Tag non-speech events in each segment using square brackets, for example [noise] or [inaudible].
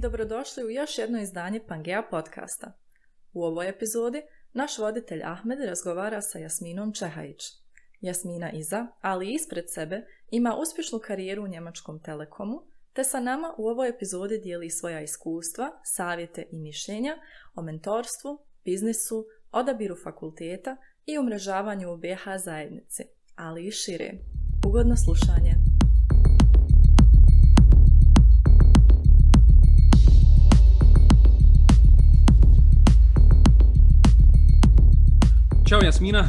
dobrodošli u još jedno izdanje Pangea podcasta. U ovoj epizodi naš voditelj Ahmed razgovara sa Jasminom Čehajić. Jasmina iza, ali ispred sebe, ima uspješnu karijeru u Njemačkom telekomu, te sa nama u ovoj epizodi dijeli svoja iskustva, savjete i mišljenja o mentorstvu, biznisu, odabiru fakulteta i umrežavanju u BH zajednici, ali i šire. Ugodno slušanje! Ćao Jasmina,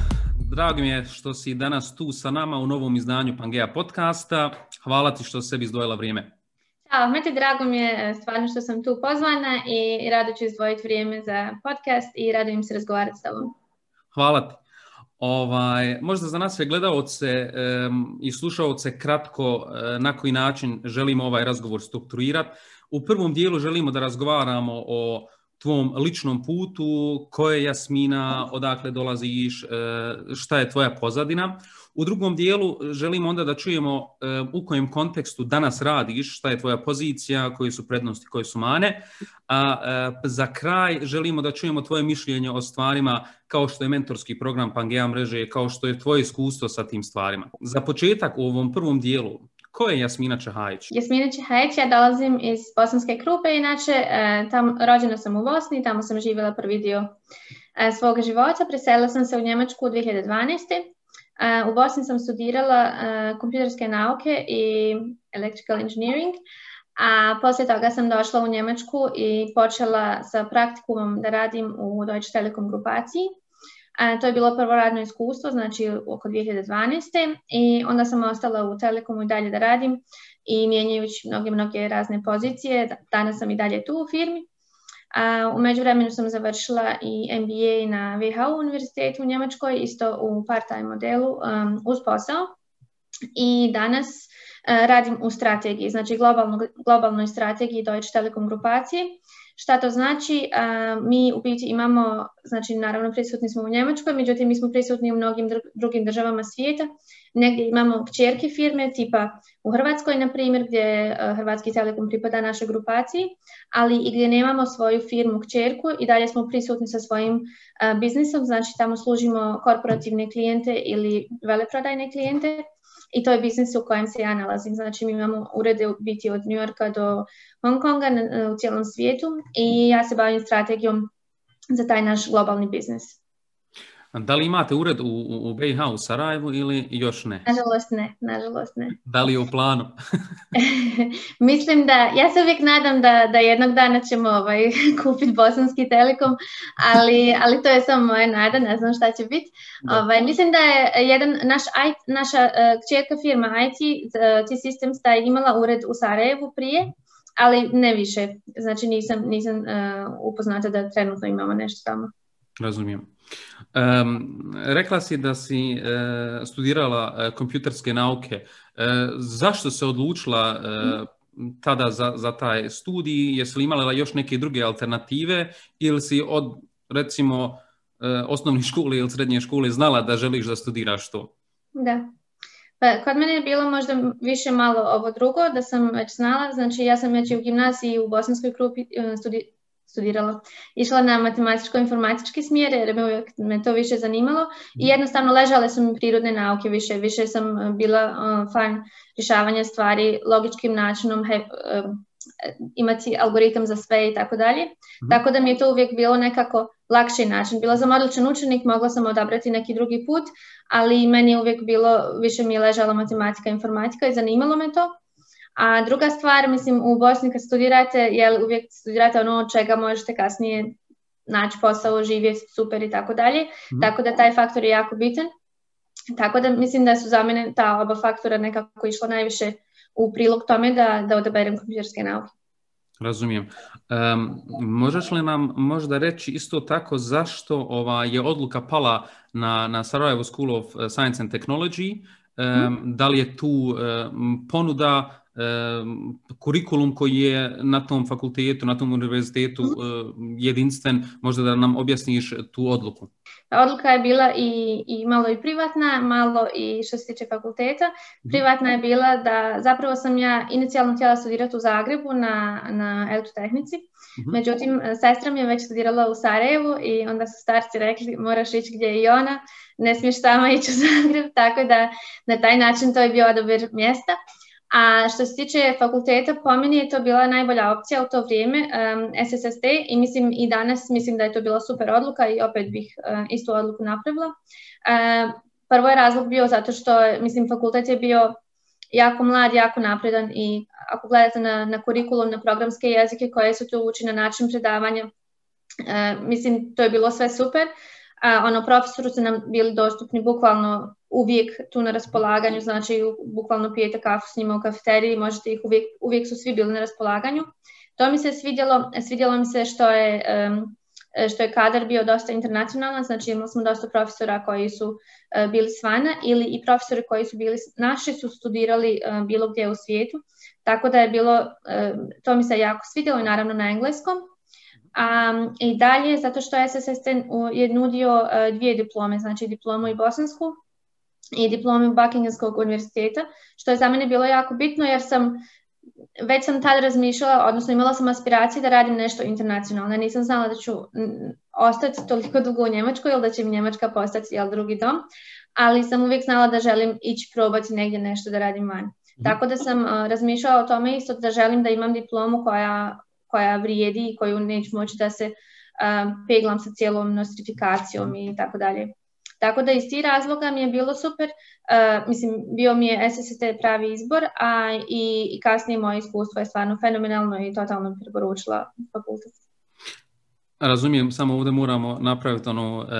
drago mi je što si danas tu sa nama u novom izdanju Pangea podcasta. Hvala ti što sebi izdvojila vrijeme. Ćao, Mete, drago mi je e, stvarno što sam tu pozvana i rado ću izdvojiti vrijeme za podcast i rado im se razgovarati s tobom. Hvala ti. Ovaj, možda za nas sve gledalce um, i slušalce kratko uh, na koji način želimo ovaj razgovor strukturirati. U prvom dijelu želimo da razgovaramo o tvom ličnom putu, ko je Jasmina, odakle dolaziš, e, šta je tvoja pozadina. U drugom dijelu želimo onda da čujemo e, u kojem kontekstu danas radiš, šta je tvoja pozicija, koje su prednosti, koje su mane. A e, za kraj želimo da čujemo tvoje mišljenje o stvarima kao što je mentorski program Pangea mreže, kao što je tvoje iskustvo sa tim stvarima. Za početak u ovom prvom dijelu, Ko je Jasmina Čehajić? Jasmina Čehajić, ja dolazim iz Bosanske Krupe, inače e, tam, rođena sam u Bosni, tamo sam živjela prvi dio e, svoga života. Preselila sam se u Njemačku u 2012. E, u Bosni sam studirala kompjuterske nauke i electrical engineering, a poslije toga sam došla u Njemačku i počela sa praktikumom da radim u Deutsche Telekom grupaciji. To je bilo prvo radno iskustvo, znači oko 2012. I onda sam ostala u Telekomu i dalje da radim i mijenjajući mnoge, mnoge razne pozicije. Danas sam i dalje tu u firmi. A, u međuvremenu sam završila i MBA na WHU univerzitetu u Njemačkoj, isto u part-time modelu um, uz posao. I danas uh, radim u strategiji, znači globalno, globalnoj strategiji Deutsche Telekom grupacije Šta to znači? mi u biti imamo, znači naravno prisutni smo u Njemačkoj, međutim mi smo prisutni u mnogim drugim državama svijeta. Negdje imamo kćerke firme, tipa u Hrvatskoj, na primjer, gdje Hrvatski telekom pripada našoj grupaciji, ali i gdje nemamo svoju firmu kćerku i dalje smo prisutni sa svojim biznisom, znači tamo služimo korporativne klijente ili veleprodajne klijente i to je biznis u kojem se ja nalazim. Znači mi imamo urede biti od New Yorka do Hong Konga u cijelom svijetu i ja se bavim strategijom za taj naš globalni biznis. Da li imate ured u, u BiH u Sarajevu ili još ne? Nažalost ne, nažalost ne. Da li je u planu? [laughs] Mislim da, ja se uvijek nadam da, da jednog dana ćemo ovaj, [laughs] kupiti Bosanski telekom, ali, ali to je samo moja nada, ne znam šta će biti. Ovaj, mislim da je jedan, naš, naša uh, firma IT, uh, T-Systems, da je imala ured u Sarajevu prije, ali ne više. Znači nisam, nisam uh, upoznata da trenutno imamo nešto tamo. Razumijem. Um, rekla si da si uh, studirala uh, kompjuterske nauke. Uh, zašto se odlučila tada za, za taj studij? Jesi li imala još neke druge alternative ili si od recimo osnovne [laughs] škole ili srednje škole znala da želiš da studiraš to? Da. Pa, kod mene je bilo možda više malo ovo drugo, da sam već znala, znači ja sam već u gimnaziji u Bosanskoj grupi studi, studirala. Išla na matematičko-informatički smjer jer me, me to više zanimalo i mhm. jednostavno ležale su mi prirodne nauke više. Više sam e, bila uh, fan rješavanja stvari logičkim načinom, he, uh, imati algoritam za sve i tako dalje. Mhm. Tako da mi je to uvijek bilo nekako lakši način. Bila sam odličan učenik, mogla sam odabrati neki drugi put, ali meni je uvijek bilo, više mi je ležala matematika informatika i zanimalo me to. A druga stvar, mislim, u Bosni kad studirate, jel uvijek studirate ono od čega možete kasnije naći posao, živjeti super i tako dalje. Mhm. Tako da taj faktor je jako bitan. Tako da mislim da su za mene ta oba faktora nekako išla najviše u prilog tome da, da odaberem kompjuterske nauke. Razumijem. Um, možeš li nam možda reći isto tako zašto ova je odluka pala na, na Sarajevo School of Science and Technology? Um, Da li je tu um, ponuda kurikulum koji je na tom fakultetu, na tom univerzitetu mhm. jedinstven, možda da nam objasniš tu odluku. odluka je bila i, i malo i privatna, malo i što se tiče fakulteta. Mhm. Privatna je bila da zapravo sam ja inicijalno htjela studirati u Zagrebu na, na elektrotehnici. Mhm. Međutim, sestra mi je već studirala u Sarajevu i onda su starci rekli moraš ići gdje je i ona, ne smiješ sama ići u Zagreb, tako da na taj način to je bio odabir mjesta. A što se tiče fakulteta, po meni je to bila najbolja opcija u to vrijeme, um, SSST, i mislim i danas mislim da je to bila super odluka i opet bih uh, istu odluku napravila. Uh, prvo je razlog bio zato što, mislim, fakultet je bio jako mlad, jako napredan i ako gledate na, na kurikulum, na programske jezike koje su tu uči na način predavanja, uh, mislim, to je bilo sve super. A, ono, profesoru su nam bili dostupni bukvalno uvijek tu na raspolaganju, znači bukvalno pijete kafu s njima u kafeteriji, možete ih uvijek, uvijek su svi bili na raspolaganju. To mi se svidjelo, svidjelo mi se što je, što je kadar bio dosta internacionalan, znači imali smo dosta profesora koji su e, bili svana ili i profesori koji su bili naši su studirali e, bilo gdje u svijetu, tako da je bilo, to mi se jako svidjelo i naravno na engleskom. A, I dalje, zato što SSST je nudio e, dvije diplome, znači diplomu i bosansku i diplomu Buckinghamskog univerziteta, što je za mene bilo jako bitno jer sam već sam tad razmišljala, odnosno imala sam aspiracije da radim nešto internacionalno. Nisam znala da ću ostati toliko dugo u Njemačkoj ili da će mi Njemačka postati jel, drugi dom, ali sam uvijek znala da želim ići probati negdje nešto da radim van. Mhm. Tako da sam razmišljala o tome isto da želim da imam diplomu koja, koja vrijedi i koju neću moći da se peglam sa cijelom nostrifikacijom i tako dalje. Tako da iz tih razloga mi je bilo super, uh, mislim bio mi je SST pravi izbor, a i, i kasnije moje iskustvo je stvarno fenomenalno i totalno preporučila fakultet. Razumijem, samo ovdje moramo napraviti ono e,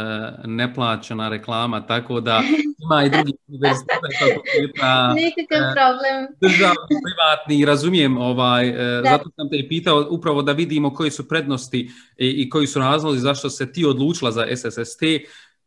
neplaćena reklama, tako da ima i drugi [laughs] univerziteta. Nikakav e, problem. Državni, privatni, razumijem, ovaj, e, zato sam te i pitao upravo da vidimo koje su prednosti i, i koji su razlozi zašto se ti odlučila za SSST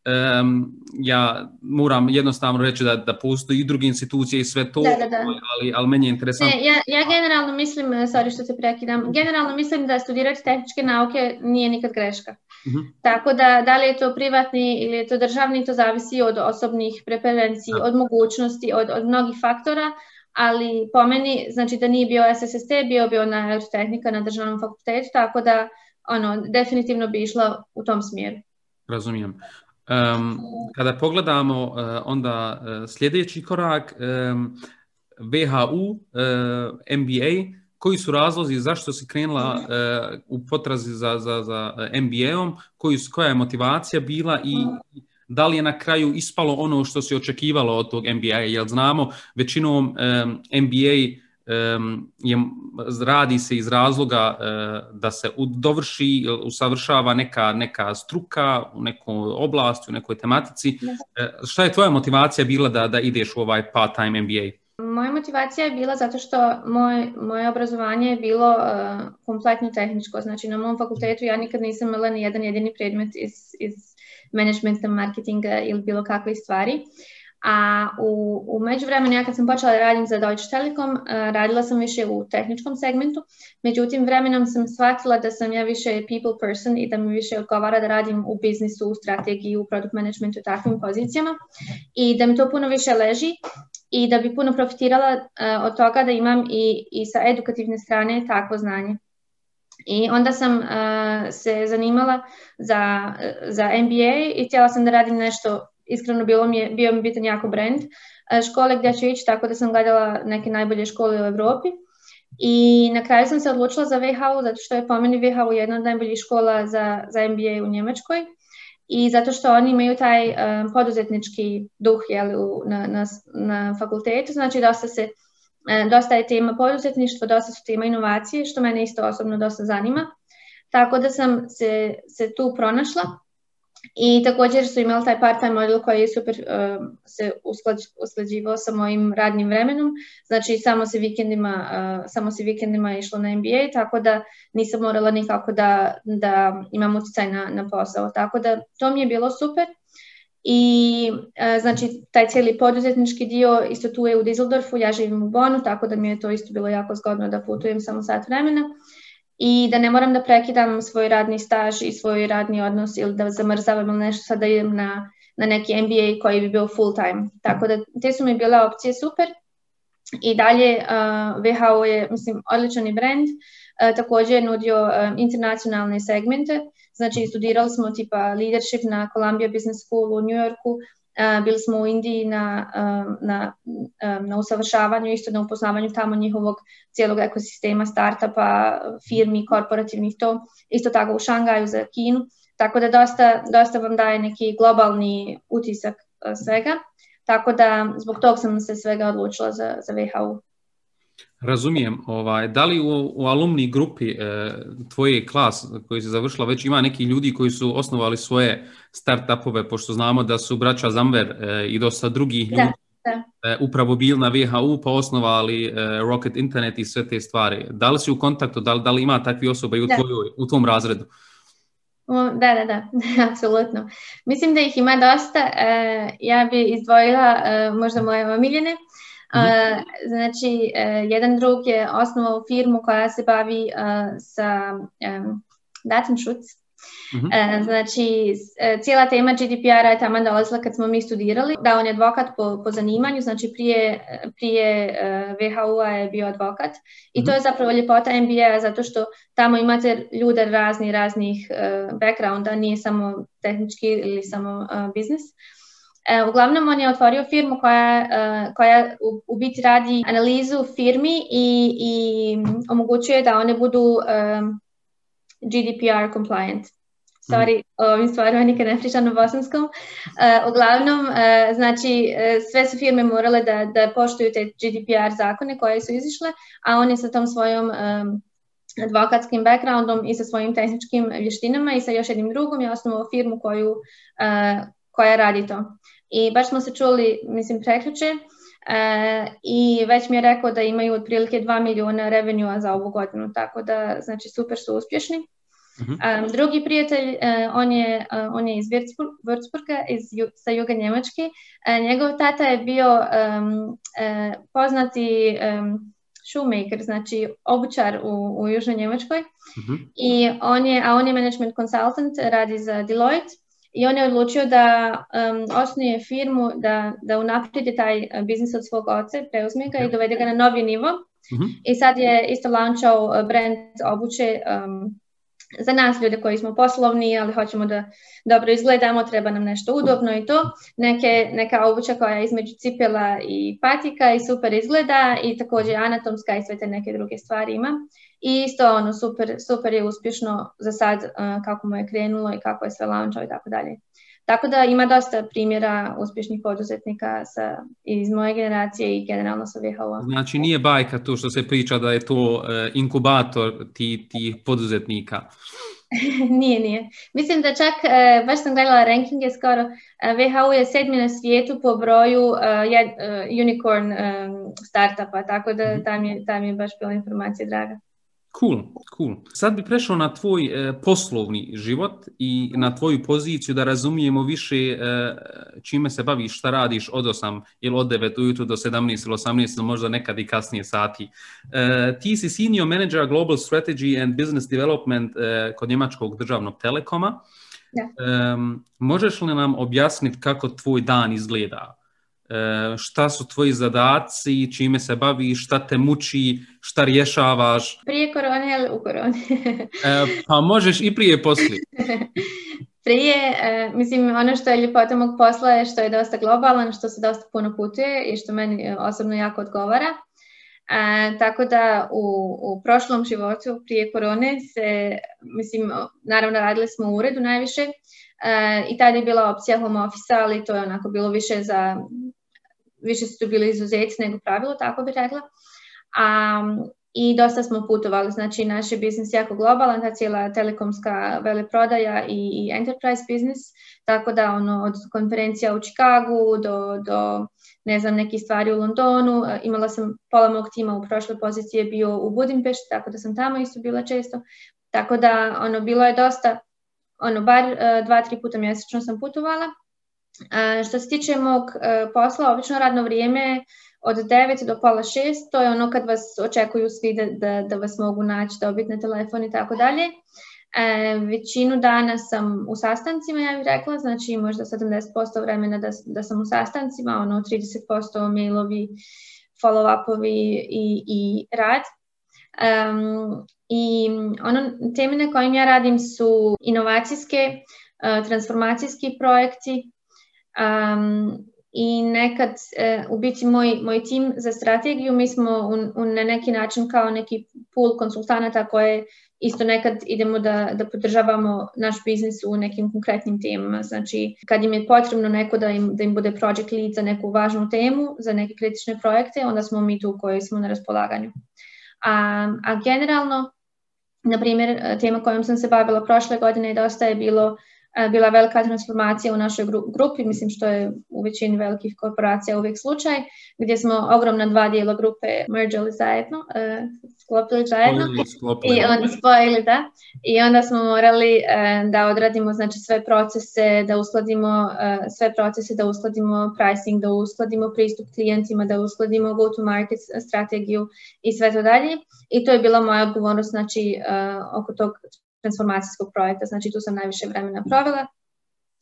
um, ja moram jednostavno reći da, da postoji i druge institucije i sve to, Ali, ali meni je interesantno. ja, ja generalno mislim, eh, sorry što se prekidam, generalno mislim da studirati tehničke nauke nije nikad greška. uh Tako da, da li je to privatni ili je to državni, to zavisi od osobnih preferenciji, od mogućnosti, od, od mnogih faktora, ali po meni, znači da nije bio SSST, bio bi ona elektrotehnika na državnom fakultetu, tako da ono, definitivno bi išla u tom smjeru. Razumijem. Um, kada pogledamo uh, onda uh, sljedeći korak, um, VHU, MBA, koji su razlozi zašto si krenula u potrazi za, za, za MBA-om, koja je motivacija bila i da li je na kraju ispalo ono što si očekivalo od tog MBA, jer znamo većinom um, MBA je, radi se iz razloga e, da se dovrši, usavršava neka, neka struka u nekoj oblasti, u nekoj tematici. E, šta je tvoja motivacija bila da, da ideš u ovaj part-time MBA? Moja motivacija je bila zato što moj, moje obrazovanje je bilo uh, kompletno tehničko. Znači na mom fakultetu ja nikad nisam imala ni jedan jedini predmet iz, iz managementa, marketinga ili bilo kakve stvari. A u, u međuvremenu, ja kad sam počela da radim za Deutsche Telekom, eh, radila sam više u tehničkom segmentu, međutim vremenom sam shvatila da sam ja više people person i da mi više odgovara da radim u biznisu, u strategiji, u product managementu takvim pozicijama i da mi to puno više leži i da bi puno profitirala eh, od toga da imam i, i sa edukativne strane takvo znanje. I onda sam eh, se zanimala za, za MBA i htjela sam da radim nešto iskreno bilo mi je, bio mi bitan jako brand e, škole gdje ću ići, tako da sam gledala neke najbolje škole u Europi. I na kraju sam se odlučila za VHU, zato što je po meni VHU jedna od najboljih škola za, za MBA u Njemačkoj. I zato što oni imaju taj um, poduzetnički duh jeli, u, na, na, na fakultetu, znači dosta, se, e, dosta je tema poduzetništvo, dosta su tema inovacije, što mene isto osobno dosta zanima. Tako da sam se, se tu pronašla i također su imali taj part-time model koji je super uh, se usklađivao sa mojim radnim vremenom. Znači samo se vikendima, uh, samo se vikendima išlo na MBA, tako da nisam morala nikako da, da imam utjecaj na, na posao. Tako da to mi je bilo super. I uh, znači taj cijeli poduzetnički dio isto tu je u Düsseldorfu, ja živim u Bonu, tako da mi je to isto bilo jako zgodno da putujem samo sat vremena. I da ne moram da prekidam svoj radni staž i svoj radni odnos ili da zamrzavam ili nešto sad da idem na, na neki MBA koji bi bio full time. Tako da te su mi bile opcije super. I dalje uh, WHO je mislim odličan brand, uh, također je nudio um, internacionalne segmente, znači studirali smo tipa leadership na Columbia Business School u New Yorku, bili smo u Indiji na, na, na usavršavanju, isto na upoznavanju tamo njihovog cijelog ekosistema startupa, firmi, korporativnih to, isto tako u Šangaju za Kinu, tako da dosta, dosta vam daje neki globalni utisak svega, tako da zbog tog sam se svega odlučila za, za VHU. Razumijem. Ovaj, da li u, u alumni grupi e, tvoje klas koji se završila već ima neki ljudi koji su osnovali svoje startupove, pošto znamo da su braća Zamver e, i dosta drugih ljudi da, E, upravo bili na VHU pa osnovali e, Rocket Internet i sve te stvari. Da li si u kontaktu, da li, da li ima takvi osoba i u, tvojoj, u tvom razredu? Da, da, da, [laughs] apsolutno. Mislim da ih ima dosta. E, ja bi izdvojila e, možda moje omiljene. Uh, znači, uh, jedan drug je osnovao firmu koja se bavi uh, sa um, datenschutz. Uh, znači, cijela tema GDPR-a je tamo dolazila kad smo mi studirali, da on je advokat po, po zanimanju, znači prije, prije VHU-a je bio advokat i uh-huh. to je zapravo ljepota MBA zato što tamo imate ljude razni, raznih uh, backgrounda, nije samo tehnički ili samo uh, biznis. E, uglavnom on je otvorio firmu koja, e, koja u, u biti radi analizu firmi i, i omogućuje da one budu um, GDPR compliant. Sorry, o ovim stvarima nikad ne pričam na bosanskom. Uh, uglavnom, uh, znači, uh, sve su firme morale da, da poštuju te GDPR zakone koje su izišle, a oni sa tom svojom advokatskim backgroundom i sa svojim tehničkim vještinama i sa još jednim drugom je osnovao firmu koju, uh, koja radi to. I baš smo se čuli, mislim, preključe e, i već mi je rekao da imaju otprilike 2 milijuna revenua za ovu godinu, tako da, znači, super su uspješni. Uh-huh. Um, drugi prijatelj, uh, on, je, uh, on je iz Würzburga, iz, sa juga Njemačke. Uh, njegov tata je bio um, uh, poznati um, shoemaker, znači obučar u, u Južnoj Njemačkoj. Uh-huh. I on je, a on je management consultant, radi za Deloitte i on je odlučio da um, osnuje firmu, da, da unaprijedi taj uh, biznis od svog oca, preuzme ga i dovede ga na novi nivo. Uh-huh. I sad je isto launchao uh, brand obuće um, za nas ljude koji smo poslovni, ali hoćemo da dobro izgledamo, treba nam nešto udobno i to. Neke, neka obuća koja je između cipela i patika i super izgleda i također anatomska i sve te neke druge stvari ima. I isto ono super, super je uspješno za sad uh, kako mu je krenulo i kako je sve launchao i tako dalje. Tako da ima dosta primjera uspješnih poduzetnika sa, iz moje generacije i generalno sa VHO. Znači nije bajka to što se priča da je to uh, inkubator ti, ti poduzetnika. [laughs] nije, nije. Mislim da čak, uh, baš sam gledala rankinge skoro, uh, VHU je sedmi na svijetu po broju uh, jed, uh, unicorn um, startupa, tako da mm. tam je, tam je baš bila informacija draga. Cool, cool. Sad bi prešao na tvoj e, poslovni život i na tvoju poziciju da razumijemo više e, čime se baviš, šta radiš od 8 ili od 9 ujutru do 17 ili 18 ili možda nekad i kasnije sati. E, ti si senior manager Global Strategy and Business Development e, kod Njemačkog državnog telekoma. E, možeš li nam objasniti kako tvoj dan izgleda? E, šta su tvoji zadaci, čime se baviš, šta te muči, šta rješavaš? Prije korone ili u koroni? e, pa možeš i prije poslije. [laughs] prije, e, mislim, ono što je ljepota mog posla je što je dosta globalan, što se dosta puno putuje i što meni osobno jako odgovara. E, tako da u, u prošlom životu prije korone se, mislim, naravno radili smo u uredu najviše e, i tada je bila opcija home office ali to je onako bilo više za više su tu bili izuzeci nego pravilo, tako bi rekla. A, I dosta smo putovali, znači naš je biznis jako globalan, ta cijela telekomska veleprodaja i, i enterprise biznis, tako da ono, od konferencija u Čikagu do, do ne znam, nekih stvari u Londonu, e, imala sam pola mog tima u prošloj poziciji je bio u Budimpešti, tako da sam tamo isto bila često, tako da ono, bilo je dosta, ono, bar e, dva, tri puta mjesečno sam putovala, što se tiče mog e, posla, obično radno vrijeme od 9 do pola 6, to je ono kad vas očekuju svi da, da, da vas mogu naći, dobiti na telefon i tako dalje. E, većinu dana sam u sastancima, ja bih rekla, znači možda 70% vremena da, da sam u sastancima, ono 30% mailovi, follow-upovi i, i rad. Um, I ono, teme na kojim ja radim su inovacijske, uh, transformacijski projekti, um, i nekad uh, u biti moj, moj tim za strategiju, mi smo u, u na neki način kao neki pool konsultanata koje isto nekad idemo da, da podržavamo naš biznis u nekim konkretnim temama. Znači, kad im je potrebno neko da im, da im bude project lead za neku važnu temu, za neke kritične projekte, onda smo mi tu koji smo na raspolaganju. A, a generalno, na primjer, tema kojom sam se bavila prošle godine dosta je bilo bila velika transformacija u našoj grupi, mislim što je u većini velikih korporacija uvijek slučaj, gdje smo ogromna dva dijela grupe mergeli zajedno, uh, sklopili zajedno sklopili, i onda spojili, da. I onda smo morali uh, da odradimo znači sve procese, da uskladimo uh, sve procese, da uskladimo pricing, da uskladimo pristup klijentima, da uskladimo go to market strategiju i sve to dalje. I to je bila moja odgovornost znači oko tog transformacijskog projekta, znači tu sam najviše vremena provela.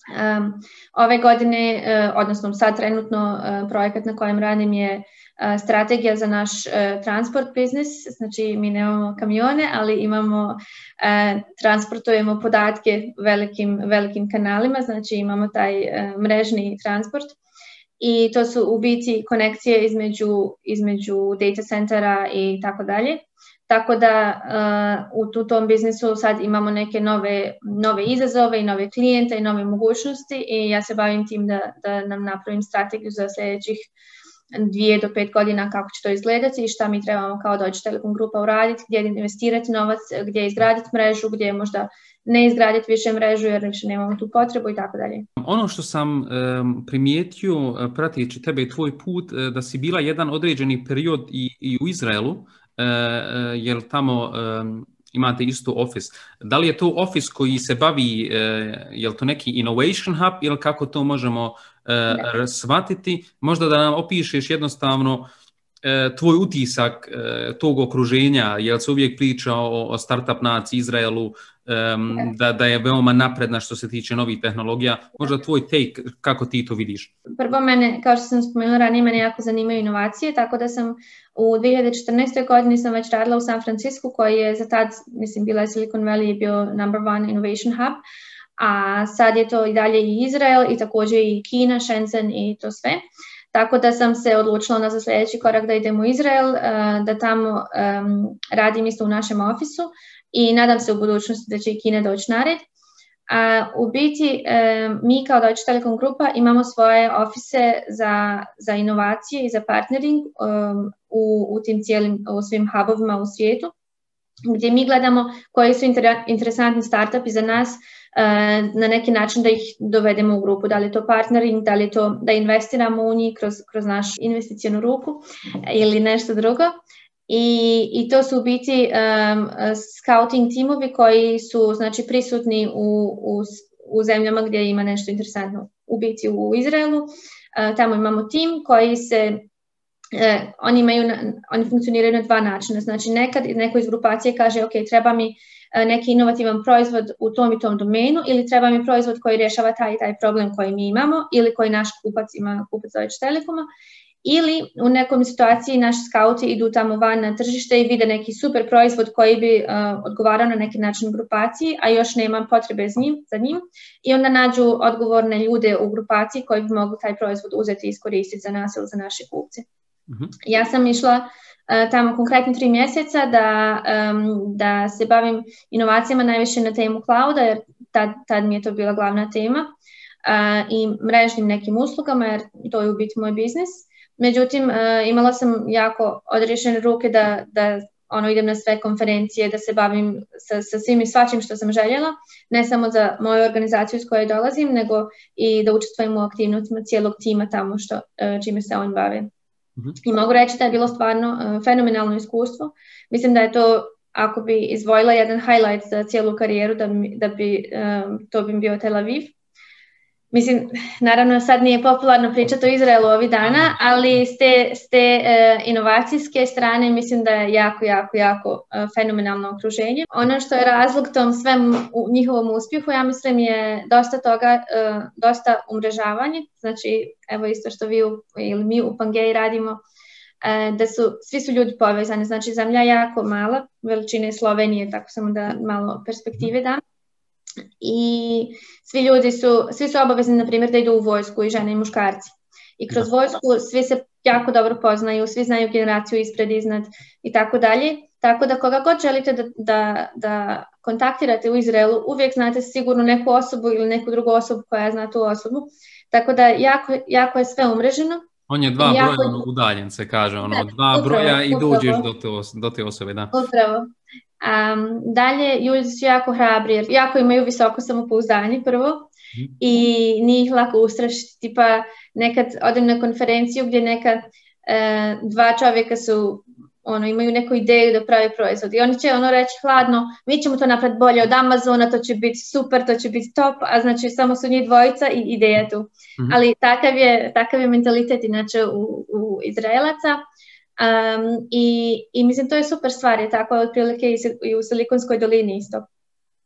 Um, ove godine, uh, odnosno sad trenutno uh, projekat na kojem radim je uh, strategija za naš transport biznis, znači mi nemamo kamione, ali imamo, transportujemo podatke velikim, velikim kanalima, znači imamo taj mrežni transport i to su u biti konekcije između, između data centera i tako dalje. Tako da uh, u tom biznisu sad imamo neke nove, nove izazove i nove klijente i nove mogućnosti i ja se bavim tim da, da nam napravim strategiju za sljedećih dvije do pet godina kako će to izgledati i šta mi trebamo kao Deutsche Telekom grupa uraditi, gdje investirati novac, gdje izgraditi mrežu, gdje možda ne izgraditi više mrežu jer više nemamo tu potrebu i tako dalje. Ono što sam um, primijetio e, pratijeći tebe i tvoj put, e, da si bila jedan određeni period i u Izraelu, E, e, jel tamo imate isto office. Da li je to office koji se bavi, e, je to neki innovation hub ili kako to možemo shvatiti? Možda da nam opišeš jednostavno tvoj utisak tog okruženja, jel se uvijek priča o, o startup naciji Izraelu, da, da je veoma napredna što se tiče novih tehnologija. Možda tvoj take, kako ti to vidiš? Prvo mene, kao što sam spomenula ranije, mene jako zanimaju inovacije, tako da sam u 2014. godini sam već radila u San Francisco koji je za tad, mislim, bila je Silicon Valley bio number one innovation hub, a sad je to i dalje i Izrael i također i Kina, Shenzhen i to sve. Tako da sam se odlučila na za sljedeći korak da idem u Izrael, eh, da tamo um, radim isto u našem ofisu i nadam se u budućnosti da će i Kina doći nared. A, u biti mi kao Deutsche Telekom grupa imamo svoje ofise za, za inovacije i za partnering u, u tim cijelim, u svim hubovima u svijetu gdje mi gledamo koji su interesantni startupi za nas na neki način da ih dovedemo u grupu, da li je to partnering, da li je to da investiramo u njih kroz, kroz našu investicijnu ruku ili nešto drugo. I, i to su u biti um, scouting timovi koji su znači, prisutni u, u, u zemljama gdje ima nešto interesantno. U biti u Izraelu, uh, tamo imamo tim koji se uh, oni, imaju, oni funkcioniraju na dva načina. Znači nekad neko iz grupacije kaže ok, treba mi neki inovativan proizvod u tom i tom domenu ili treba mi proizvod koji rješava taj i taj problem koji mi imamo ili koji naš kupac ima, kupac Telekoma ili u nekom situaciji naši skauti idu tamo van na tržište i vide neki super proizvod koji bi uh, odgovarao na neki način grupaciji, a još nema potrebe za njim, za njim i onda nađu odgovorne ljude u grupaciji koji bi mogli taj proizvod uzeti i iskoristiti za nas ili za naše kupce. uh Ja sam išla uh, tamo konkretno tri mjeseca da, um, da se bavim inovacijama najviše na temu clouda jer tad, tad mi je to bila glavna tema uh, i mrežnim nekim uslugama jer to je u biti moj biznis. Međutim, e, imala sam jako odriješene ruke da, da ono, idem na sve konferencije, da se bavim sa, sa svim i svačim što sam željela, ne samo za moju organizaciju s kojoj dolazim, nego i da učestvujem u aktivnostima cijelog tima tamo što, e, čime se on bave. Mhm. I mogu reći da je bilo stvarno e, fenomenalno iskustvo. Mislim da je to, ako bi izvojila jedan highlight za cijelu karijeru, da bi, da bi to bi bio Tel Aviv Mislim, naravno sad nije popularno pričati o Izraelu ovih dana, ali s te, s te e, inovacijske strane mislim da je jako, jako, jako e, fenomenalno okruženje. Ono što je razlog tom svem u njihovom uspjehu, ja mislim je dosta toga, e, dosta umrežavanje. Znači, evo isto što vi u, ili mi u Pangeji radimo, da su, svi su ljudi povezani. Znači, zemlja je jako mala, veličine Slovenije, tako samo da malo perspektive dam i svi ljudi su, svi su obavezni, na primjer, da idu u vojsku i žene i muškarci. I kroz vojsku svi se jako dobro poznaju, svi znaju generaciju ispred, iznad i tako dalje. Tako da koga god želite da, da, da kontaktirate u Izraelu, uvijek znate sigurno neku osobu ili neku drugu osobu koja zna tu osobu. Tako da jako, jako je sve umreženo. On je dva jako... broja ono, udaljen, se kaže, ono, da, dva upravo, broja i upravo. dođeš do te, do te osobe, da. Upravo. Um, dalje, ljudi su jako hrabri, jer jako imaju visoko samopouzdanje prvo mm. i nije ih lako ustrašiti. Tipa nekad odem na konferenciju gdje nekad e, dva čovjeka su ono, imaju neku ideju da pravi proizvod i oni će ono reći hladno, mi ćemo to napraviti bolje od Amazona, to će biti super, to će biti top, a znači samo su njih dvojica i ideja tu. Mm-hmm. Ali takav je, takav je mentalitet inače u, u Izraelaca Um, i, I mislim, to je super stvar, je tako otprilike i, i u Silikonskoj dolini isto.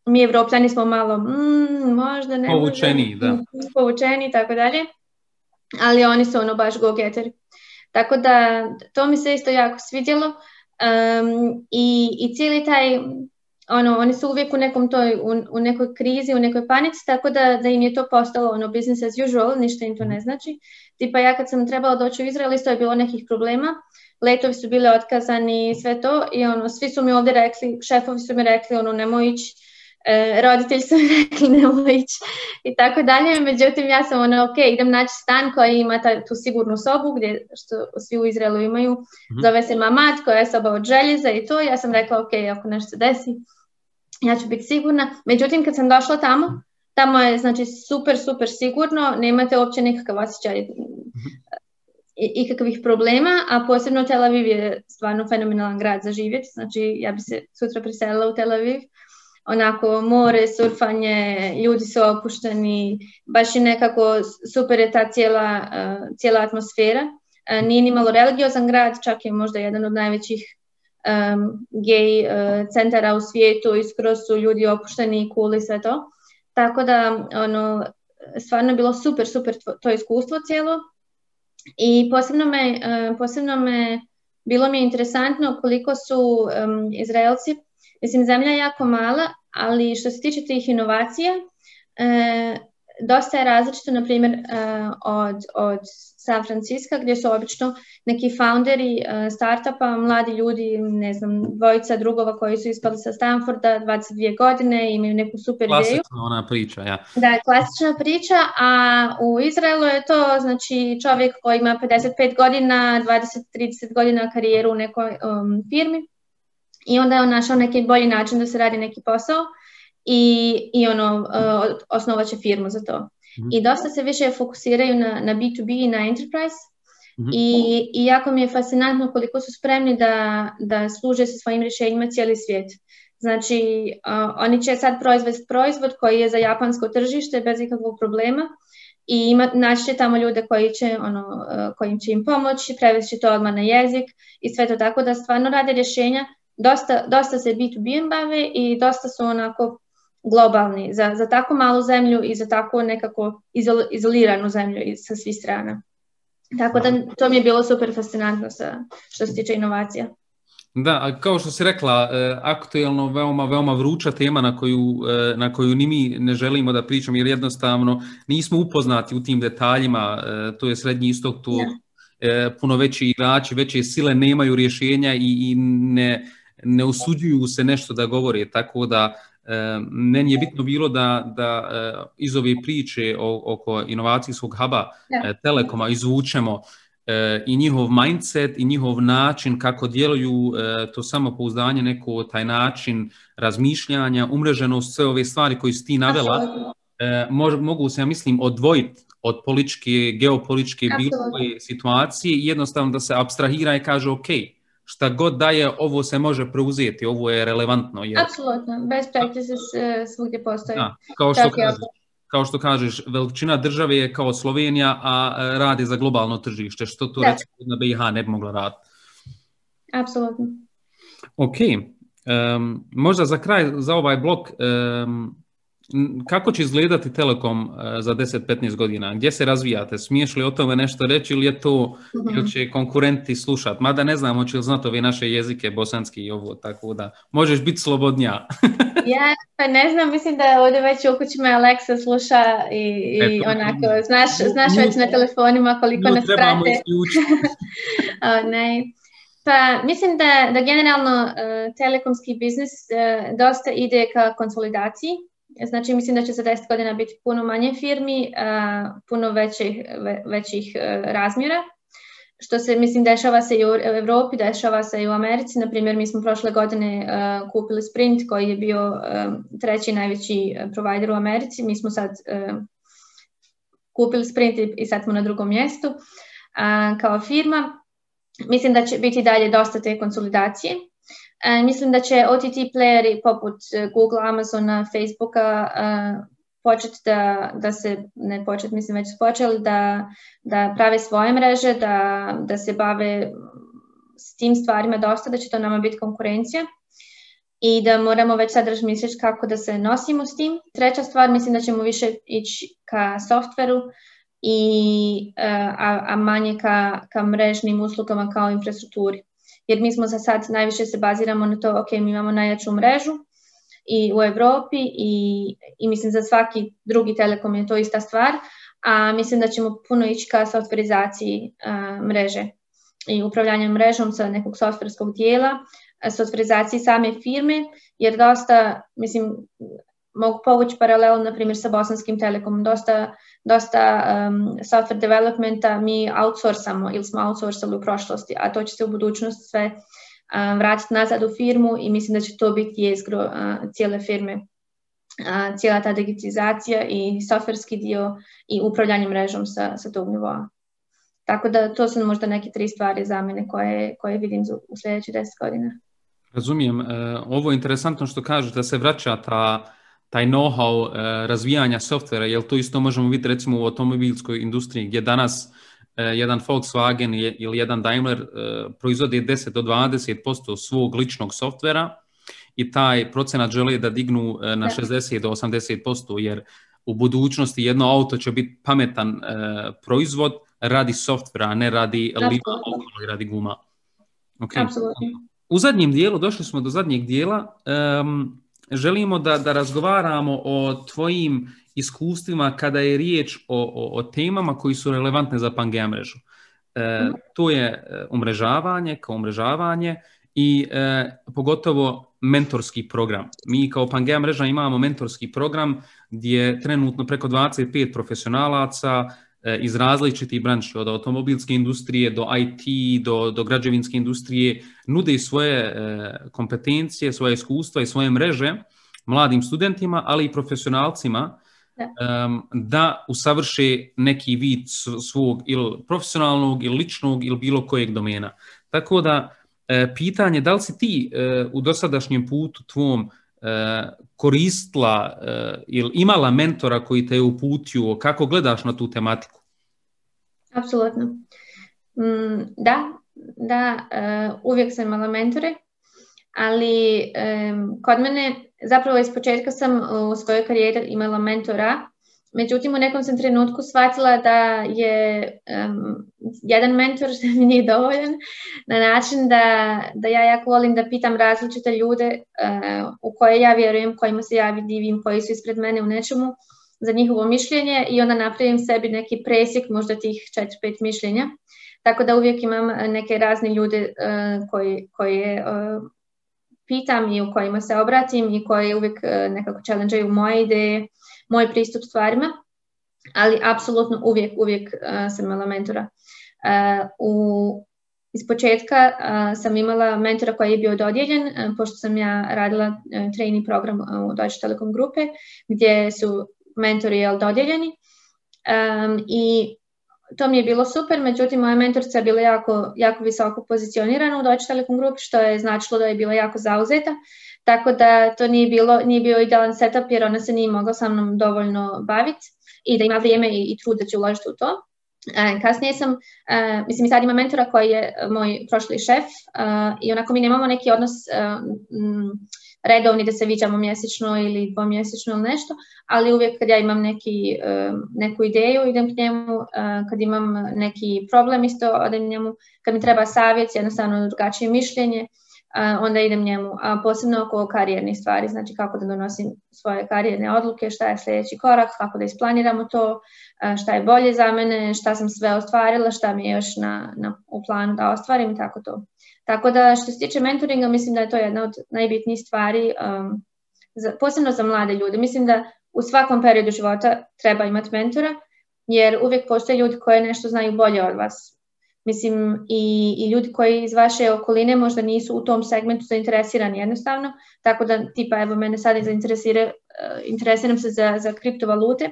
Mi evropljani smo malo, mm, možda ne Povučeni, da. [laughs] Povučeni, tako dalje. Ali oni su ono baš go-getteri. Tako da, to mi se isto jako svidjelo. Um, i, I cijeli taj, ono, oni su uvijek u nekom toj, u, u nekoj krizi, u nekoj panici, tako da, da im je to postalo ono business as usual, ništa im to ne znači. Tipa ja kad sam trebala doći u Izrael, isto je bilo nekih problema letovi su bili otkazani i sve to i ono, svi su mi ovdje rekli, šefovi su mi rekli, ono, nemoj ići, e, roditelji su [laughs] mi rekli nemoj ići. I tako dalje, međutim ja sam ono, ok, idem naći stan koji ima ta, tu sigurnu sobu, gdje, što svi u Izraelu imaju, mm-hmm. zove se Mamat, koja je soba od željeza i to, ja sam rekla, ok, ako nešto desi, ja ću biti sigurna, međutim kad sam došla tamo, tamo je znači super, super sigurno, nemate uopće nikakav osjećaj mm-hmm ikakvih problema, a posebno Tel Aviv je stvarno fenomenalan grad za živjeti, znači ja bi se sutra preselila u Tel Aviv, onako more, surfanje, ljudi su opušteni, baš je nekako super je ta cijela, uh, cijela atmosfera. Uh, nije ni malo religiozan grad, čak je možda jedan od najvećih um, gej uh, centara u svijetu i skoro su ljudi opušteni i cool i sve to. Tako da, ono, stvarno je bilo super, super to, iskustvo cijelo i posebno me, e, posebno me, bilo mi je interesantno koliko su um, Izraelci, mislim zemlja je jako mala, ali što se tiče tih inovacija, uh, dosta je različito, na primjer, uh, od, od San Francisco, gdje su obično neki founderi uh, startupa, mladi ljudi, ne znam, dvojica drugova koji su ispali sa Stanforda 22 godine, imaju neku super klasična ideju. Klasična ona priča, ja. Da, klasična priča, a u Izraelu je to, znači, čovjek koji ima 55 godina, 20-30 godina karijeru u nekoj um, firmi i onda je on našao neki bolji način da se radi neki posao i, i ono, uh, osnovat će firmu za to. Mm-hmm. I dosta se više fokusiraju na, na B2B i na enterprise mm-hmm. I, i jako mi je fascinantno koliko su spremni da, da služe sa svojim rješenjima cijeli svijet. Znači, uh, oni će sad proizvesti proizvod koji je za japansko tržište bez ikakvog problema i ima, naći će tamo ljude koji će, ono, uh, koji će im pomoći, prevesti to odmah na jezik i sve to tako da stvarno rade rješenja. Dosta, dosta se B2B bave i dosta su onako globalni za, za tako malu zemlju i za tako nekako izol, izoliranu zemlju sa svih strana. Tako da to mi je bilo super fascinantno sa, što se tiče inovacija. Da, kao što si rekla, e, aktuelno veoma, veoma vruća tema na koju, e, na koju ni mi ne želimo da pričamo, jer jednostavno nismo upoznati u tim detaljima, e, to je srednji istok, tu ja. puno veći igrači, veće sile nemaju rješenja i, i ne, ne usuđuju se nešto da govore, tako da meni je bitno bilo da, da e, iz ove priče oko inovacijskog huba. E, Telekoma izvučemo e, i njihov mindset i njihov način kako djeluju to samopouzdanje, neko taj način razmišljanja, umreženost, sve ove stvari koje si ti navela, mogu se, ja mislim, odvojiti od političke, geopolitičke bilo koje situacije i jednostavno da se abstrahira i kaže ok, šta god daje, ovo se može preuzeti, ovo je relevantno. Jer... Apsolutno, best practices svugdje postoji. Da, kao što kaže, kao što kažeš, veličina države je kao Slovenija, a radi za globalno tržište, što to recimo na BiH ne bi mogla raditi. Apsolutno. Ok. možda za kraj, za ovaj blok, kako će izgledati Telekom e, za 10-15 godina? Gdje se razvijate? Smiješ li o tome nešto reći ili je to, ili mhm. će konkurenti slušati? Mada ne znam, hoće li znati ove naše jezike, bosanski i ovo, tako da možeš biti slobodnija. [laughs] ja, pa ne znam, mislim da ovdje već u kući me Alexa sluša i, i onako, znaš, znaš već na telefonima koliko nas prate. [laughs] ne. Pa mislim da, da generalno uh, telekomski biznis uh, dosta ide ka konsolidaciji Znači mislim da će za 10 godina biti puno manje firmi, puno većih, većih e, razmjera. Što se, mislim, dešava se i u Europi, dešava se i u Americi. Na primjer, mi smo prošle godine e, kupili Sprint, koji je bio e, treći najveći provider u Americi. Mi smo sad kupili Sprint i sad smo na drugom mjestu kao firma. Mislim da će biti dalje dosta te konsolidacije. E, mislim da će OTT playeri poput e, Google, Amazona, Facebooka e, početi da, da se, ne početi, mislim već su počeli, da, da prave svoje mreže, da, da se bave s tim stvarima dosta, da će to nama biti konkurencija i da moramo već sad razmisliti kako da se nosimo s tim. Treća stvar, mislim da ćemo više ići ka softveru i, a, a manje ka, ka mrežnim uslugama kao infrastrukturi jer mi smo za sad najviše se baziramo na to, ok, mi imamo najjaču mrežu i u Europi i, i mislim za svaki drugi telekom je to ista stvar, a mislim da ćemo puno ići ka softverizaciji mreže i upravljanjem mrežom sa nekog softverskog dijela, softverizaciji same firme, jer dosta, mislim, mogu povući paralel, na primjer, sa Bosanskim telekomom, dosta dosta um, software developmenta mi outsourcamo ili smo outsourcali u prošlosti, a to će se u budućnosti sve um, vratiti nazad u firmu i mislim da će to biti jezgro uh, cijele firme. Uh, cijela ta digitalizacija i softverski dio i upravljanje mrežom sa, sa tog nivoa. Tako da to su možda neke tri stvari za mene koje, koje vidim u sljedećih deset godina. Razumijem. Uh, ovo je interesantno što kažeš da se vraća ta taj know-how e, razvijanja softvera, jer to isto možemo vidjeti recimo u automobilskoj industriji gdje danas e, jedan Volkswagen ili jedan Daimler e, proizvodi 10 do 20% svog ličnog softvera i taj procenat žele da dignu na 60 do 80% jer u budućnosti jedno auto će biti pametan proizvod radi softvera, a ne radi lima i radi guma. Okay. U zadnjem dijelu, došli smo do zadnjeg dijela, želimo da, da razgovaramo o tvojim iskustvima kada je riječ o, o, temama koji su relevantne za Pangea mrežu. E, to je e, umrežavanje kao umrežavanje i e, pogotovo mentorski program. Mi kao Pangea mreža imamo mentorski program gdje trenutno preko 25 profesionalaca iz različitih branši, od automobilske industrije do IT, do, do građevinske industrije, nude i svoje e, kompetencije, svoje iskustva i svoje mreže mladim studentima, ali i profesionalcima da, usavrše neki vid svog ili profesionalnog ili ličnog ili bilo kojeg domena. Tako da e, pitanje da li si ti u dosadašnjem putu tvom koristila ili imala mentora koji te je uputio, kako gledaš na tu tematiku? Apsolutno. Mm, da, da, e, uvijek sam imala mentore, ali kod mene zapravo iz početka sam u svojoj karijeri imala mentora, međutim u nekom sam trenutku shvatila da je jedan mentor [laughs] mi nije dovoljan na način da, da ja jako volim da pitam različite ljude uh, u koje ja vjerujem, kojima se ja divim, koji su ispred mene u nečemu za njihovo mišljenje i onda napravim sebi neki presjek možda tih 4-5 mišljenja. Tako da uvijek imam e, neke razne ljude e, koji, koje e, pitam i u kojima se obratim i koji uvijek nekako challenge moje ideje, moj pristup stvarima, ali apsolutno uvijek, uvijek sam imala mentora. U iz početka sam imala mentora koji je bio dodijeljen, pošto sam ja radila trainee program u Deutsche Telekom grupe, gdje su mentori jel, dodijeljeni um, i to mi je bilo super, međutim moja mentorica je bila jako, jako visoko pozicionirana u Deutsche Telekom grupi, što je značilo da je bila jako zauzeta, tako da to nije, bilo, nije bio idealan setup jer ona se nije mogla sa mnom dovoljno baviti i da ima vrijeme i, i trud da će uložiti u to. E, kasnije sam, e, mislim i sad ima mentora koji je moj prošli šef e, i onako mi nemamo neki odnos redovni da se viđamo mjesečno ili dvomjesečno ili nešto, ali uvijek kad ja imam neki, neku ideju idem k njemu, kad imam neki problem isto odem njemu, kad mi treba savjet, jednostavno drugačije mišljenje, onda idem njemu, a posebno oko karijernih stvari, znači kako da donosim svoje karijerne odluke, šta je sljedeći korak, kako da isplaniramo to, šta je bolje za mene, šta sam sve ostvarila, šta mi je još na, na, u planu da ostvarim i tako to. Tako da što se tiče mentoringa, mislim da je to jedna od najbitnijih stvari, um, za, posebno za mlade ljude. Mislim da u svakom periodu života treba imati mentora, jer uvijek postoje ljudi koji nešto znaju bolje od vas. Mislim, i, i ljudi koji iz vaše okoline možda nisu u tom segmentu zainteresirani jednostavno, tako da tipa evo mene sad interesiram se za, za kriptovalute,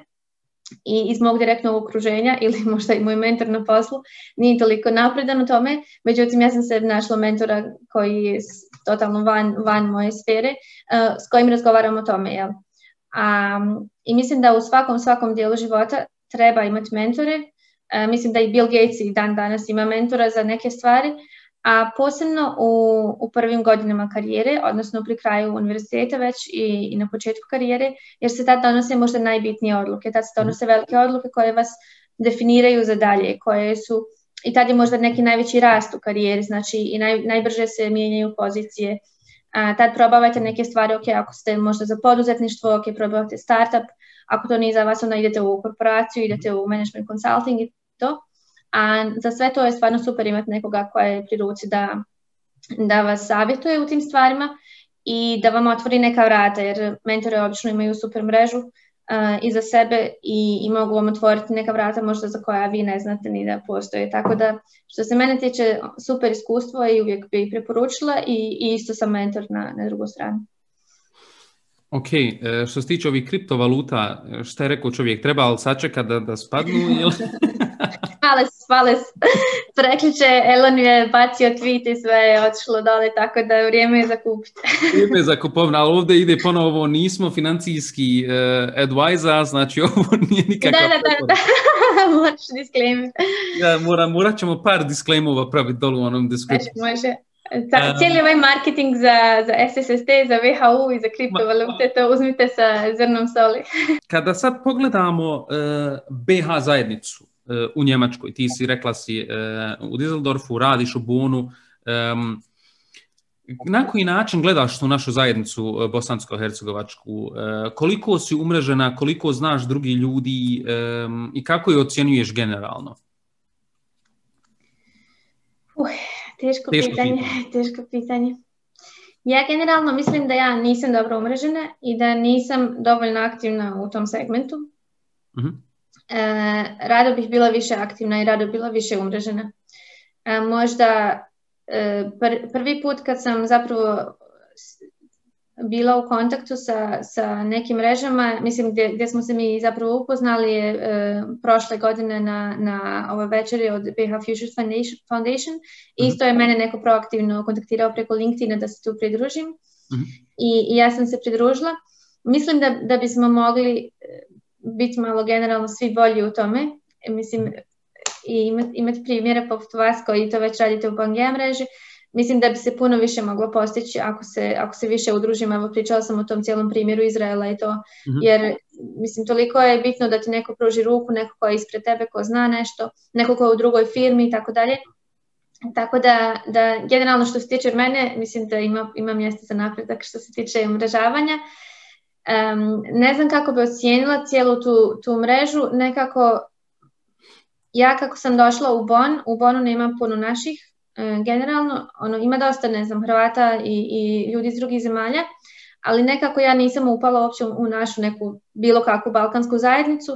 i iz mog direktnog okruženja [laughs] ili možda i moj mentor na poslu nije toliko napredan u tome, međutim ja sam se našla mentora koji je totalno van, van moje sfere uh, s kojim razgovaram o tome. Jel? A, I mislim da u svakom, svakom dijelu života treba imati mentore. Uh, mislim da i Bill Gates i dan danas ima mentora za neke stvari, a posebno u, u prvim godinama karijere, odnosno pri kraju univerziteta već i, i na početku karijere, jer se tad donose možda najbitnije odluke, tad se donose velike odluke koje vas definiraju za dalje, koje su i tad je možda neki najveći rast u karijeri, znači i naj, najbrže se mijenjaju pozicije. A, tad probavajte neke stvari, ok, ako ste možda za poduzetništvo, ok, probavajte startup, ako to nije za vas, onda idete u korporaciju, idete u management consulting i to. A za sve to je stvarno super imati nekoga koja je pri ruci da, da vas savjetuje u tim stvarima i da vam otvori neka vrata, jer mentore obično imaju super mrežu uh, iza sebe i, i mogu vam otvoriti neka vrata možda za koja vi ne znate ni da postoje. Tako da što se mene tiče super iskustvo i uvijek bi preporučila i, i isto sam mentor na, na drugu stranu. Ok, e, što se tiče ovih kriptovaluta, šta je rekao čovjek, treba li sačekati da, da spadnu? Ili... Hvale se, hvale se. Prekliče, Elon je bacio tweet i sve je otišlo dole, tako da je vrijeme za kupiti. [laughs] vrijeme za kupovna, ali ovdje ide ponovo, nismo financijski uh, advisor, znači [laughs] ovo nije nikakav... Da, da, da, da. [laughs] moraš disclaimer. Ja, moram, morat ćemo par disclaimova praviti dolu u onom description. Može, može. Ta, cijeli ovaj marketing za, za SSSD, za VHU i za kriptovalute, to uzmite sa zrnom soli. [laughs] Kada sad pogledamo uh, BH zajednicu, u Njemačkoj. Ti si rekla si u Düsseldorfu, radiš u Bonu. Na koji način gledaš tu našu zajednicu bosansko-hercegovačku? Koliko si umrežena, koliko znaš drugi ljudi i kako je ocjenjuješ generalno? Uh, teško, teško pitanje, pitanje. [laughs] Teško pitanje. Ja generalno mislim da ja nisam dobro umrežena i da nisam dovoljno aktivna u tom segmentu. Uh mhm. -huh. E, rado bih bila više aktivna i rado bila više umrežena. E, možda e, prvi put kad sam zapravo bila u kontaktu sa, sa nekim mrežama, mislim gdje, gdje smo se mi zapravo upoznali e, prošle godine na, na ovoj večeri od BH Future Foundation, Foundation. Mm-hmm. Isto je mene neko proaktivno kontaktirao preko LinkedIna da se tu pridružim mm-hmm. I, I ja sam se pridružila. Mislim da, da bismo mogli biti malo generalno svi bolji u tome. Mislim, i imati imat primjere poput vas koji to već radite u Pangea mreži, mislim da bi se puno više moglo postići ako se, ako se više udružimo. Evo pričala sam o tom cijelom primjeru Izraela i to, mm-hmm. jer mislim toliko je bitno da ti neko pruži ruku, neko ko je ispred tebe, ko zna nešto, neko ko je u drugoj firmi i tako dalje. Tako da, da generalno što se tiče mene, mislim da ima, ima mjesta za napredak što se tiče umrežavanja. Um, ne znam kako bi ocijenila cijelu tu, tu mrežu, nekako ja kako sam došla u Bon, u Bonu nema puno naših, generalno, ono, ima dosta, ne znam, Hrvata i, i ljudi iz drugih zemalja, ali nekako ja nisam upala uopće u našu neku bilo kakvu balkansku zajednicu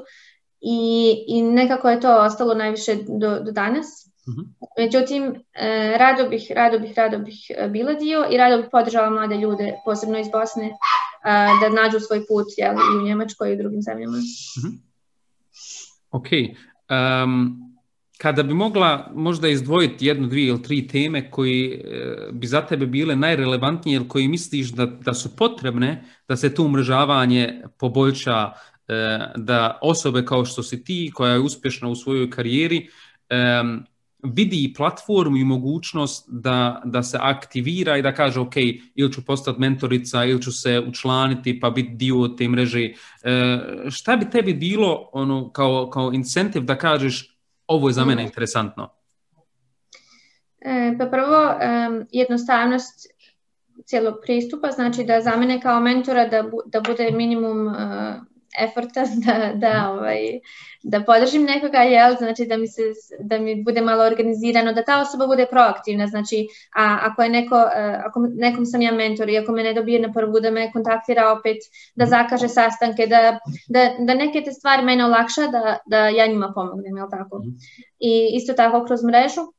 i, i nekako je to ostalo najviše do, do danas. Mm-hmm. Međutim, e, rado bih, rado bih, rado bih e, bila dio i rado bih podržala mlade ljude, posebno iz Bosne, da nađu svoj put jel, i u Njemačkoj i u drugim zemljama. Mm-hmm. Ok. Um, kada bi mogla možda izdvojiti jednu, dvije ili tri teme koji e, bi za tebe bile najrelevantnije ili koji misliš da, da su potrebne da se to umrežavanje poboljša, e, da osobe kao što si ti, koja je uspješna u svojoj karijeri, vidi i platformu i mogućnost da, da se aktivira i da kaže ok, ili ću postati mentorica, ili ću se učlaniti pa biti dio te mreže. E, šta bi tebi bilo ono, kao, kao incentiv da kažeš ovo je za mene interesantno? E, pa prvo, jednostavnost cijelog pristupa, znači da za mene kao mentora da, da bude minimum e, eforta [laughs] da, da, ovaj, da podržim nekoga, jel, znači da mi, se, da mi bude malo organizirano, da ta osoba bude proaktivna, znači a ako je neko, e, ako nekom sam ja mentor i ako me ne dobije na prvu, da me kontaktira opet, da zakaže sastanke, da, da, da neke te stvari mene olakša, da, da ja njima pomognem, jel tako? Mhm. I isto tako kroz mrežu,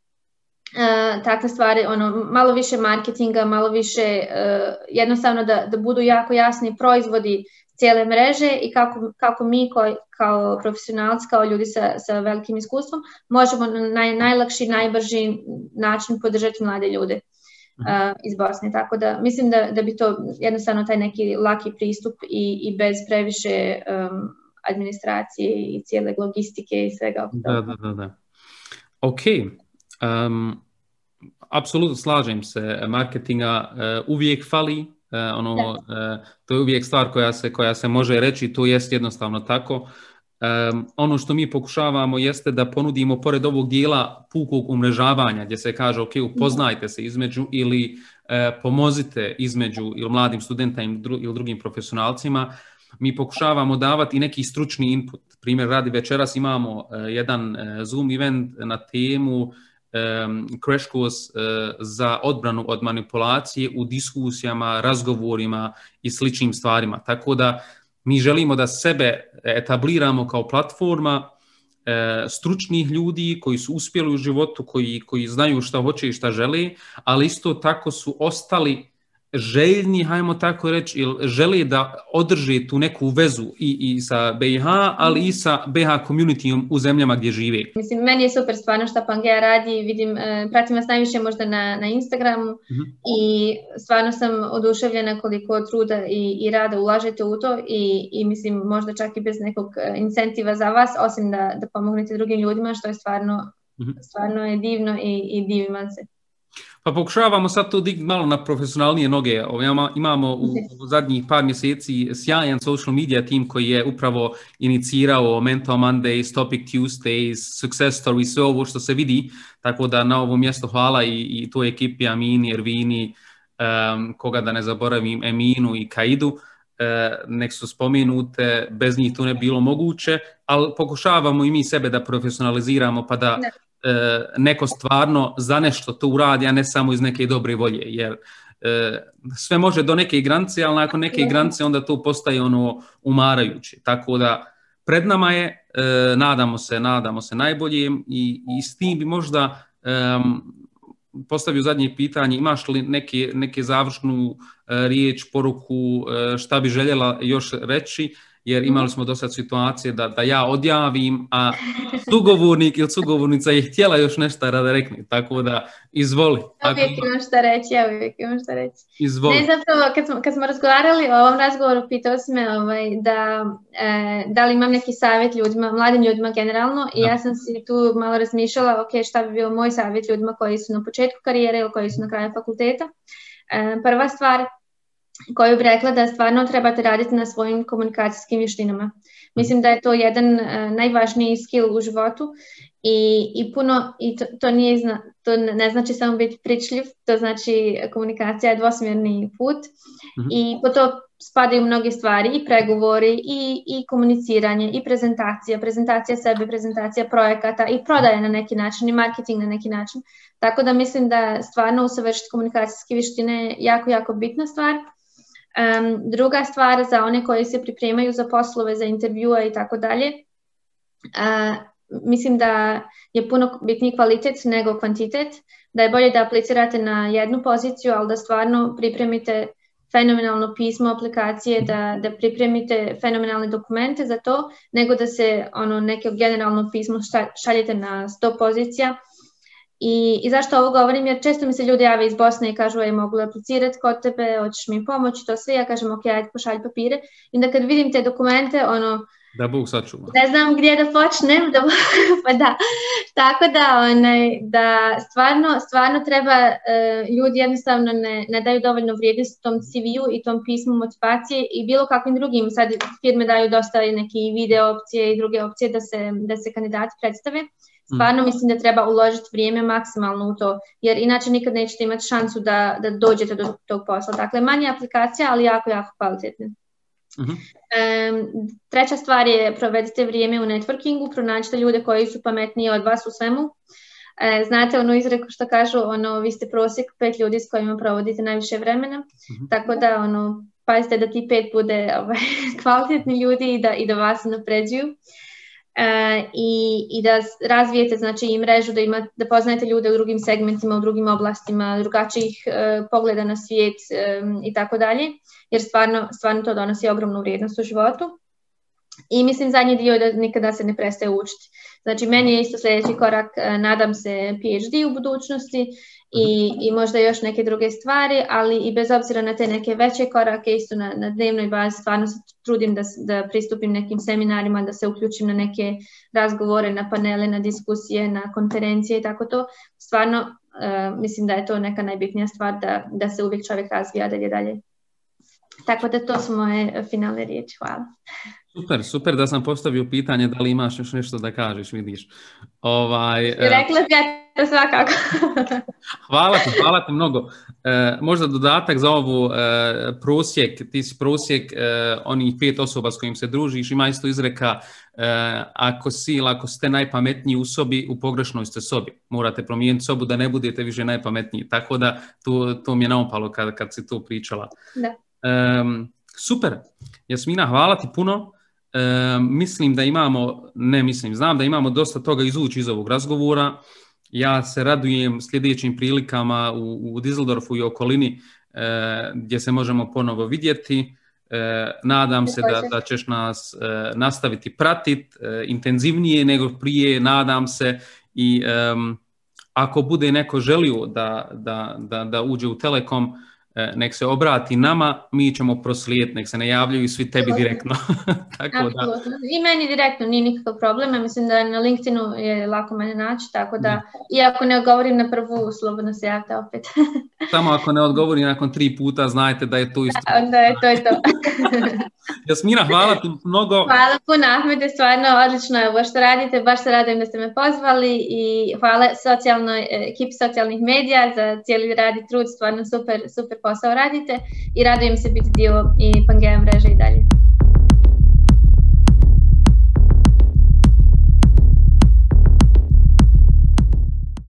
Uh, takve stvari, ono, malo više marketinga, malo više uh, jednostavno da, da budu jako jasni proizvodi cijele mreže i kako, kako mi koji, kao profesionalci, kao ljudi sa, sa velikim iskustvom, možemo na naj, najlakši, najbrži način podržati mlade ljude uh, iz Bosne. Tako da mislim da, da bi to jednostavno taj neki laki pristup i, i bez previše um, administracije i cijele logistike i svega. Da, da, da. da. Ok. Um, apsolutno slažem se. Marketinga uh, uvijek fali ono, e, to je uvijek stvar koja se, koja se može reći, to jest jednostavno tako. E, ono što mi pokušavamo jeste da ponudimo pored ovog dijela pukog umrežavanja gdje se kaže ok, upoznajte se između ili pomozite između ili mladim studentima ili drugim profesionalcima, mi pokušavamo davati i neki stručni input. Primjer radi večeras imamo jedan Zoom event na temu crash course eh, za odbranu od manipulacije u diskusijama, razgovorima i sličnim stvarima. Tako da mi želimo da sebe etabliramo kao platforma eh, stručnih ljudi koji su uspjeli u životu, koji, koji znaju šta hoće i šta žele, ali isto tako su ostali željni, hajmo tako reći, ili žele da održe tu neku vezu i, i sa BiH, ali i sa BiH communitym u zemljama gdje žive. Mislim, meni je super stvarno što Pangea radi, vidim, e, pratim vas najviše možda na, na Instagramu uh i stvarno sam oduševljena koliko truda i, i rada ulažete u to i, i mislim možda čak i bez nekog e, incentiva za vas, osim da, da pomognete drugim ljudima, što je stvarno, uh stvarno je divno i, i divim se. Pa pokušavamo sad to dignuti malo na profesionalnije noge. Imamo u, zadnjih par mjeseci sjajan social media tim koji je upravo inicirao Mental Mondays, Topic Tuesdays, Success Stories, sve ovo što se vidi. Tako da na ovo mjesto hvala i, i toj ekipi Amini, Ervini, um, koga da ne zaboravim, Eminu i Kaidu. Uh, nek su spomenute, bez njih to ne bilo moguće, ali pokušavamo i mi sebe da profesionaliziramo pa da E, neko stvarno za nešto to uradi, a ne samo iz neke dobre volje, jer e, sve može do neke granice, ali nakon neke granice onda to postaje ono umarajuće. Tako da pred nama je, e, nadamo se, nadamo se najboljem i, i s tim bi možda postavio zadnje pitanje, imaš li neke, neke završnu riječ, poruku, šta bi željela još reći, jer imali smo do sad situacije da, da ja odjavim, a sugovornik ili sugovornica je htjela još nešto da rekne, tako da izvoli. Uvijek imam šta reći, ja uvijek imam šta reći. Izvoli. Ne, zapravo, kad smo, kad smo razgovarali o ovom razgovoru, pitao si me ovaj, da, e, da li imam neki savjet ljudima, mladim ljudima generalno i ja sam si tu malo razmišljala, ok, šta bi bio moj savjet ljudima koji su na početku karijere ili koji su na kraju fakulteta. E, prva stvar, koju bih rekla da stvarno trebate raditi na svojim komunikacijskim vještinama. Mislim da je to jedan uh, najvažniji skill u životu i, i puno, i to, to, nije, to ne znači samo biti pričljiv, to znači komunikacija je dvosmjerni put uh-huh. i po to spadaju mnoge stvari i pregovori i, i komuniciranje i prezentacija, prezentacija sebe, prezentacija projekata i prodaje na neki način i marketing na neki način. Tako da mislim da stvarno usavršiti komunikacijske vještine je jako, jako bitna stvar. Um, druga stvar za one koji se pripremaju za poslove, za intervjue i tako dalje, mislim da je puno bitniji kvalitet nego kvantitet, da je bolje da aplicirate na jednu poziciju, ali da stvarno pripremite fenomenalno pismo aplikacije, da, da pripremite fenomenalne dokumente za to, nego da se ono neko generalno pismo šaljete na 100 pozicija. I, I zašto ovo govorim? Jer često mi se ljudi jave iz Bosne i kažu, aj mogu aplicirati kod tebe, hoćeš mi pomoći, to sve. Ja kažem, ok, ajde pošalj papire. I onda kad vidim te dokumente, ono, da Bog sačuva. Ne znam gdje da počnem, da, [laughs] pa da. Tako da, onaj, da stvarno, stvarno treba, uh, ljudi jednostavno ne, ne daju dovoljno vrijednosti tom CV-u i tom pismu motivacije i bilo kakvim drugim, sad firme daju dosta neke video opcije i druge opcije da se, da se kandidati predstave. Stvarno mislim da treba uložiti vrijeme maksimalno u to, jer inače nikad nećete imati šansu da, da dođete do tog posla. Dakle, manje aplikacija, ali jako, jako kvalitetne. Um, treća stvar je provedite vrijeme u networkingu, pronađite ljude koji su pametniji od vas u svemu. E, znate onu izreku što kažu, ono, vi ste prosjek pet ljudi s kojima provodite najviše vremena, tako da ono, pazite da ti pet bude ovaj, [laughs] kvalitetni ljudi i da, i da vas napređuju. E, i, i da razvijete znači i mrežu, da, ima, da poznajete ljude u drugim segmentima, u drugim oblastima, drugačijih e, pogleda na svijet e, i tako dalje, jer stvarno, stvarno to donosi ogromnu vrijednost u životu. I mislim zadnji dio je da nikada se ne prestaje učiti. Znači meni je isto sljedeći korak, nadam se PhD u budućnosti i, i možda još neke druge stvari, ali i bez obzira na te neke veće korake, isto na, na dnevnoj bazi, stvarno se trudim da, da pristupim nekim seminarima, da se uključim na neke razgovore, na panele, na diskusije, na konferencije i tako to. Stvarno uh, mislim da je to neka najbitnija stvar da, da se uvijek čovjek razvija dalje dalje. Tako da to su moje finalne riječi. Hvala. Super, super da sam postavio pitanje da li imaš još nešto da kažeš, vidiš. Ovaj, uh... Rekla ja svakako. [laughs] hvala ti, hvala ti mnogo. E, možda dodatak za ovu e, prosjek, ti si prosjek e, onih pet osoba s kojim se družiš, ima isto izreka ako si ili ako ste najpametniji u sobi, u pogrešnoj ste sobi. Morate promijeniti sobu da ne budete više najpametniji. Tako da to, to mi je naopalo kad, kad si to pričala. Da. super. Jasmina, hvala ti puno. Mislim da imamo, ne mislim, znam da imamo dosta toga izvući iz ovog razgovora. Ja se radujem sljedećim prilikama u, u Düsseldorfu i okolini e, gdje se možemo ponovo vidjeti. E, nadam se da, da ćeš nas e, nastaviti pratiti intenzivnije nego prije, nadam se i ako bude neko želio da, da, da, uđe u Telekom, E, nek se obrati nama, mi ćemo proslijediti, nek se ne javljaju svi tebi direktno. [laughs] tako da. I meni direktno nije nikakav problem, mislim da na LinkedInu je lako mene naći, tako da, iako ne odgovorim na prvu, slobodno se javite opet. Samo ako ne odgovori nakon tri puta, znajte da je to [laughs] isto. Onda je to je to. [laughs] Jasmina, hvala ti mnogo. Hvala puno, Ahmede, stvarno odlično je ovo što radite, baš se radujem da ste me pozvali i hvala socijalnoj, ekipi socijalnih medija za cijeli rad i trud, stvarno super, super posao radite i radujem se biti dio i Pangea mreže i dalje.